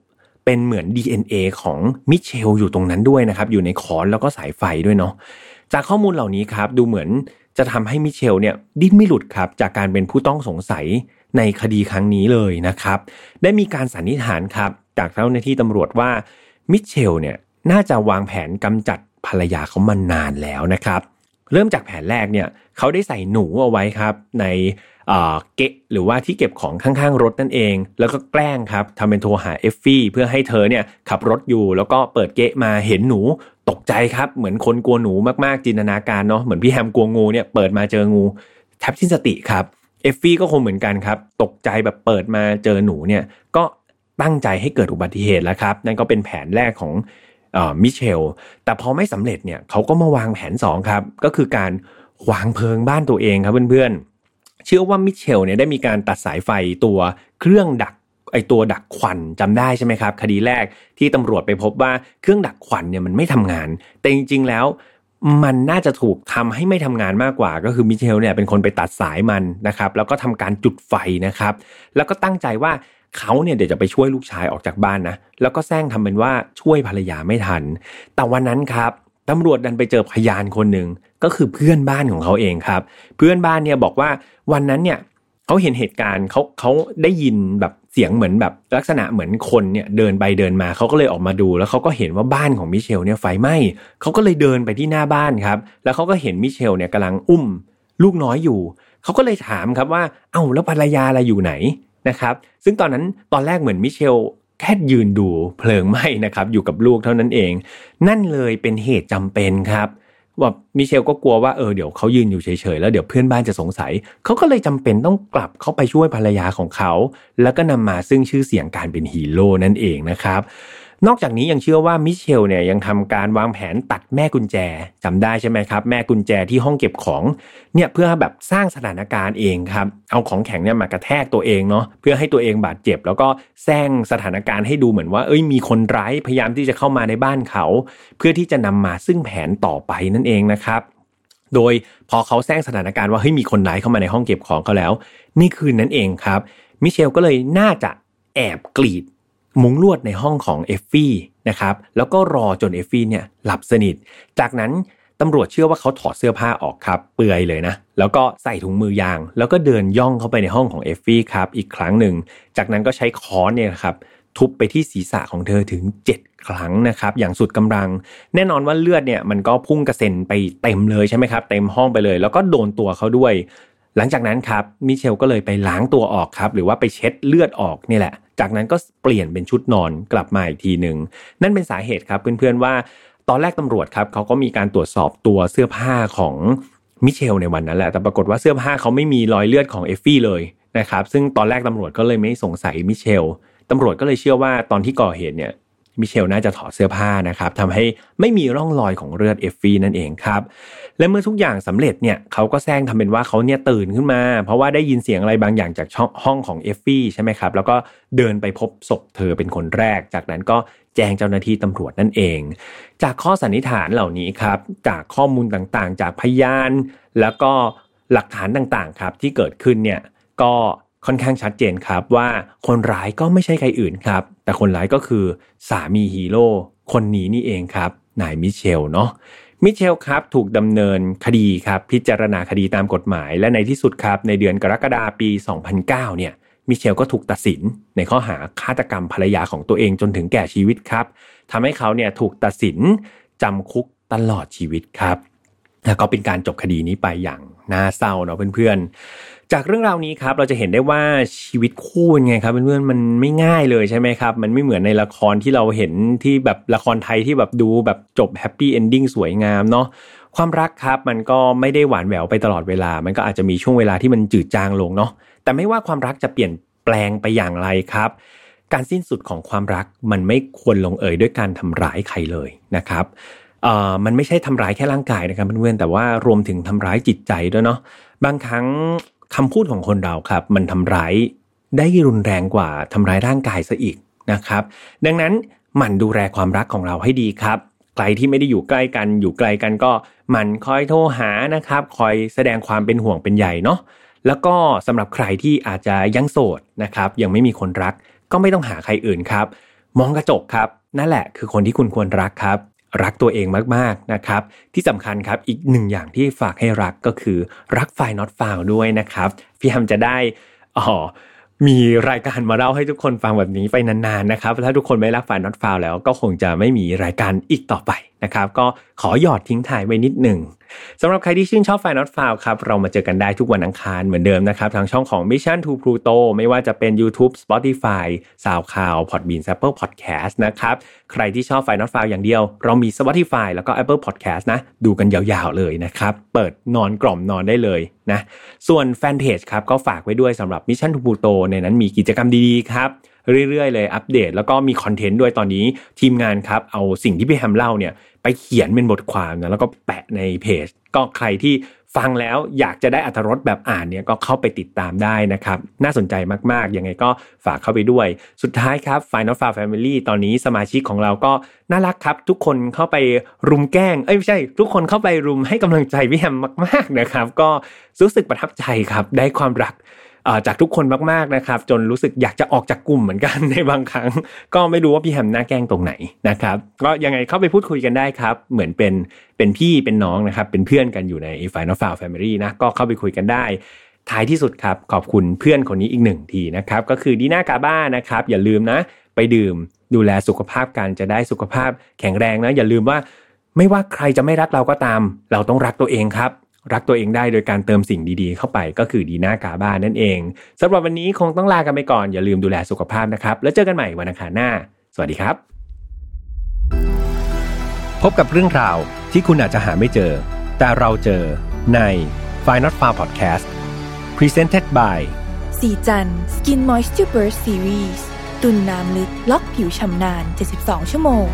เป็นเหมือน DNA ของมิเชลอยู่ตรงนั้นด้วยนะครับ อยู่ในค้อนแล้วก็สายไฟด้วยเนาะจากข้อมูลเหล่านี้ครับดูเหมือนจะทำให้มิเชลเนี่ยดิ้นไม่หลุดครับ จากการเป็นผู้ต้องสงสัยในคดีครั้งนี้เลยนะครับ ได้มีการสันนิษฐานครับ จากเจ้าหน้าที่ตำรวจว่ามิเชลเนี่ยน่าจะวางแผนกำจัดภรรยาเขามานานแล้วนะครับ เริ่มจากแผนแรกเนี่ยเขาได้ใส่หนูเอาไว้ครับ ในเก๊ะหรือว่าที่เก็บของข้างๆรถนั่นเอง แล้วก็แกล้งครับทำเป็นโทรหาเอฟฟี่เพื่อให้เธอเนี่ยขับรถอยู่แล้วก็เปิดเก๊ะมาเห็นหนูตกใจครับเหมือนคนกลัวหนูมากๆจินตนาการเนาะเหมือนพี่แฮมกลัวงูเนี่ยเปิดมาเจองูแทบสิ้นสติครับเอฟฟี่ก็คงเหมือนกันครับ ตกใจแบบเปิดมาเจอหนูเนี่ยก็ตั้งใจให้เกิดอุบัติเหตุแล้วครับ นั่นก็เป็นแผนแรกของ มิเชล แต่พอไม่สำเร็จเนี่ยเขาก็มาวางแผน 2 ครับ ก็คือการวางเพลิงบ้านตัวเองครับเพื่อนๆ เชื่อว่ามิเชลเนี่ยได้มีการตัดสายไฟตัวเครื่องดักไอตัวดักควันจำได้ใช่ไหมครับ คดีแรกที่ตำรวจไปพบว่าเครื่องดักควันเนี่ยมันไม่ทำงาน แต่จริง ๆ แล้วมันน่าจะถูกทำให้ไม่ทำงานมากกว่า ก็คือมิเชลเนี่ยเป็นคนไปตัดสายมันนะครับ แล้วก็ทำการจุดไฟนะครับ แล้วก็ตั้งใจว่า เขาเนี่ยเดี๋ยวจะไปช่วยลูกชายออกจากบ้านนะ แล้วก็แซงทำเป็นว่าช่วยภรรยาไม่ทัน แต่วันนั้นครับตำรวจดันไปเจอพยานคนหนึ่งก็คือเพื่อนบ้านของเขาเองครับ เพื่อนบ้านเนี่ยบอกว่าวันนั้นเนี่ยเขาเห็นเหตุการณ์เขาเขาได้ยินแบบเสียงเหมือนแบบลักษณะเหมือนคนเนี่ยเดินไปเดินมาเขาก็เลยออกมาดู แล้วเขาก็เห็นว่าบ้านของมิเชลเนี่ยไฟไหม้เขาก็เลยเดินไปที่หน้าบ้านครับ แล้วเขาก็เห็นมิเชลเนี่ยกำลังอุ้ม ลูกน้อยอยู่เขาก็เลยถามครับว่า เอ้าแล้วภรรยาอะไรอยู่ไหน นะครับ ซึ่งตอนนั้นตอนแรกเหมือนมิเชลแค่ยืนดูเพลิงไหม้นะครับอยู่กับลูกเท่านั้นเอง นั่นเลยเป็นเหตุจำเป็นครับว่ามิเชลก็กลัวว่าเออเดี๋ยวเขายืนอยู่เฉยๆแล้วเดี๋ยวเพื่อนบ้านจะสงสัย เขาก็เลยจำเป็นต้องกลับเข้าไปช่วยภรรยาของเขา แล้วก็นำมาซึ่งชื่อเสียงการเป็นฮีโร่นั่นเองนะครับ นอกจากนี้ยังเชื่อว่ามิเชลเนี่ยยังทำการวางแผนตัดแม่กุญแจจำได้ใช่ไหมครับ แม่กุญแจที่ห้องเก็บของเนี่ยเพื่อแบบสร้างสถานการณ์เองครับ เอาของแข็งเนี่ยมากระแทกตัวเองเนาะเพื่อให้ตัวเองบาดเจ็บ แล้วก็สร้างสถานการณ์ให้ดูเหมือนว่า เอ้ยมีคนร้ายพยายามที่จะเข้ามาในบ้านเขา เพื่อที่จะนำมาซึ่งแผนต่อไปนั่นเองนะครับโดยพอเขาสร้างสถานการณ์ว่าเฮ้ยมีคนร้ายเข้ามาในห้องเก็บของเขาแล้ว นี่คืนนั้นเองครับมิเชลก็เลยน่าจะแอบกรีด มุ้งลวดในห้องของเอฟฟี่นะครับแล้วก็รอจนเอฟฟี่เนี่ยหลับสนิท จากนั้นตำรวจเชื่อว่าเขาถอดเสื้อผ้าออกครับ เปลือยเลยนะ แล้วก็ใส่ถุงมือยาง แล้วก็เดินย่องเข้าไปในห้องของเอฟฟี่ครับอีกครั้งหนึ่ง จากนั้นก็ใช้ค้อนเนี่ยครับทุบไปที่ศีรษะของเธอถึง 7 ครั้งนะครับ อย่างสุดกำลัง แน่นอนว่าเลือดเนี่ยมันก็พุ่งกระเซ็นไปเต็มเลยใช่ไหมครับ เต็มห้องไปเลย แล้วก็โดนตัวเขาด้วย หลังจากนั้นครับมิเชลก็เลยไปล้างตัวออกครับ หรือว่าไปเช็ดเลือดออกนี่แหละ จากนั้นก็เปลี่ยนเป็นชุดนอนกลับมาอีกทีหนึ่งนั่นเป็นสาเหตุครับเพื่อนๆว่า ตอนแรกตำรวจครับเขาก็มีการตรวจสอบตัวเสื้อผ้าของมิเชลในวันนั้นแหละ แต่ปรากฏว่าเสื้อผ้าเขาไม่มีรอยเลือดของเอฟฟี่เลยนะครับ ซึ่งตอนแรกตำรวจก็เลยไม่สงสัยมิเชลตำรวจก็เลยเชื่อว่าตอนที่ก่อเหตุเนี่ย มิเชลน่าจะถอดเสื้อผ้านะครับทำให้ไม่มีร่องรอยของเลือดเอฟฟี่นั่นเองครับ และเมื่อทุกอย่างสำเร็จเนี่ยเขาก็แสร้งทำเป็นว่าเขาเนี่ยตื่นขึ้นมา เพราะว่าได้ยินเสียงอะไรบางอย่างจากช่องห้องของเอฟฟี่ใช่ไหมครับ แล้วก็เดินไปพบศพเธอเป็นคนแรก จากนั้นก็แจ้งเจ้าหน้าที่ตำรวจนั่นเอง จากข้อสันนิษฐานเหล่านี้ครับจากข้อมูลต่างๆ จากพยาน แล้วก็หลักฐานต่างๆครับที่เกิดขึ้นเนี่ยก็ ค่อนข้างชัดเจนครับว่าคนร้ายก็ไม่ใช่ใครอื่นครับ แต่คนร้ายก็คือสามีฮีโร่คนนี้นี่เองครับนายมิเชลเนาะมิเชลครับถูกดำเนินคดีครับพิจารณาคดีตามกฎหมาย และในที่สุดครับในเดือนกรกฎาปี 2009 เนี่ยมิเชลก็ถูกตัดสินในข้อหาฆาตกรรมภรรยาของตัวเองจนถึงแก่ชีวิตครับทำให้เขาเนี่ยถูกตัดสินจำคุกตลอดชีวิตครับแล้วก็เป็นการจบคดีนี้ไปอย่างน่าเศร้าเนาะเพื่อนๆ จากเรื่องราวนี้ครับ เราจะเห็นได้ว่าชีวิตคู่เป็นไงครับเพื่อนๆมันไม่ง่ายเลยใช่ไหมครับ มันไม่เหมือนในละครที่เราเห็นที่แบบละครไทยที่แบบดูแบบจบ happy ending สวยงามเนาะความรักครับมันก็ไม่ได้หวานแหววไปตลอดเวลา มันก็อาจจะมีช่วงเวลาที่มันจืดจางลงเนาะแต่ไม่ว่าความรักจะเปลี่ยนแปลงไปอย่างไรครับ การสิ้นสุดของความรักมันไม่ควรลงเอยด้วยการทำร้ายใครเลยนะครับเอ่อมันไม่ใช่ทำร้ายแค่ร่างกายนะครับเพื่อนๆแต่ว่ารวมถึงทำร้ายจิตใจด้วยเนาะบางครั้ง คำพูดของคนเราครับ มันทำร้ายได้รุนแรงกว่าทำร้ายร่างกายซะอีกนะครับ ดังนั้นหมั่นดูแลความรักของเราให้ดีครับใครที่ไม่ได้อยู่ใกล้กันอยู่ไกลกันก็หมั่นคอยโทรหานะครับ คอยแสดงความเป็นห่วงเป็นใหญ่เนาะแล้วก็สำหรับใครที่อาจจะยังโสดนะครับ ยังไม่มีคนรัก ก็ไม่ต้องหาใครอื่นครับ มองกระจกครับ นั่นแหละคือคนที่คุณควรรักครับ รักตัวเองมากๆนะครับ ที่สำคัญครับอีกหนึ่งอย่างที่ฝากให้รักก็คือรักไฟน็อตฟาวด้วยนะครับ พี่ฮัมจะได้อ๋อมีรายการมาเล่าให้ทุกคนฟังแบบนี้ไปนานๆนะครับ ถ้าทุกคนไม่รักฝ่ายน็อตฟาวแล้วก็คงจะไม่มีรายการอีกต่อไป นะครับก็ขอหยอดทิ้งท้ายไว้นิดหนึ่งสำหรับใครที่ชื่นชอบฝ่ายน็อตฟาวครับ เรามาเจอกันได้ทุกวันอังคารเหมือนเดิมนะครับ ทางช่องของ Mission to Pluto ไม่ว่าจะเป็น YouTube Spotify SoundCloud Podbean Apple Podcast นะครับ ใครที่ชอบฝ่ายน็อตฟาวอย่างเดียว เรามี Spotify แล้วก็ Apple Podcast นะ ดูกันยาวๆเลยนะครับ เปิดนอนกล่อมนอนได้เลยนะ ส่วนแฟนเพจครับก็ฝากไว้ด้วยสำหรับ Mission to Pluto ในนั้นมีกิจกรรมดีๆครับเรื่อยๆเลยอัปเดต แล้วก็มีคอนเทนต์ด้วยตอนนี้ทีมงานครับเอาสิ่งที่พี่แฮมเล่าเนี่ย ไปเขียนเป็นบทความนะแล้วก็แปะในเพจ ก็ใครที่ฟังแล้วอยากจะได้อัธรสแบบอ่านเนี่ยก็เข้าไปติดตามได้นะครับ น่าสนใจมากๆ ยังไงก็ฝากเข้าไปด้วย สุดท้ายครับ Final f a r Family ตอนนี้สมาชิกของเราก็น่ารักครับ ทุกคนเข้าไปรุมแกล้ง เอ้ยไม่ใช่ ทุกคนเข้าไปรุมให้กำลังใจพี่แฮมมาก ๆนะครับ ก็รู้สึกประทับใจครับได้ความรัก จากทุกคนมากๆนะครับ จนรู้สึกอยากจะออกจากกลุ่มเหมือนกันในบางครั้ง ก็ไม่รู้ว่าพี่แฮมหน้าแกล้งตรงไหนนะครับก็ยังไงเข้าไปพูดคุยกันได้ครับ เหมือนเป็นเป็นพี่เป็นน้องนะครับ เป็นเพื่อนกันอยู่ใน Final f i l e Family นะก็เข้าไปคุยกันได้ท้ายที่สุดครับ ขอบคุณเพื่อนคนนี้อีกหนึ่งทีนะครับ ก็คือดีน่ากาบ้านะครับ อย่าลืมนะ ไปดื่มดูแลสุขภาพกันจะได้สุขภาพแข็งแรงนะ อย่าลืมว่าไม่ว่าใครจะไม่รักเราก็ตาม เราต้องรักตัวเองครับ รักตัวเองได้โดยการเติมสิ่งดีๆ เข้าไปก็คือดีน่ากาบ้านนั่นเองสำหรับวันนี้คงต้องลากันไปก่อนอย่าลืมดูแลสุขภาพนะครับ แล้วเจอกันใหม่วันอังคารหน้า สวัสดีครับ พบกับเรื่องราวที่คุณอาจจะหาไม่เจอ แต่เราเจอใน f i n a l f a r Podcast Presented by สีจัน Skin Moisture Burst Series ตุนน้ำลึกล็อกผิวชำนาน 72 ชั่วโมง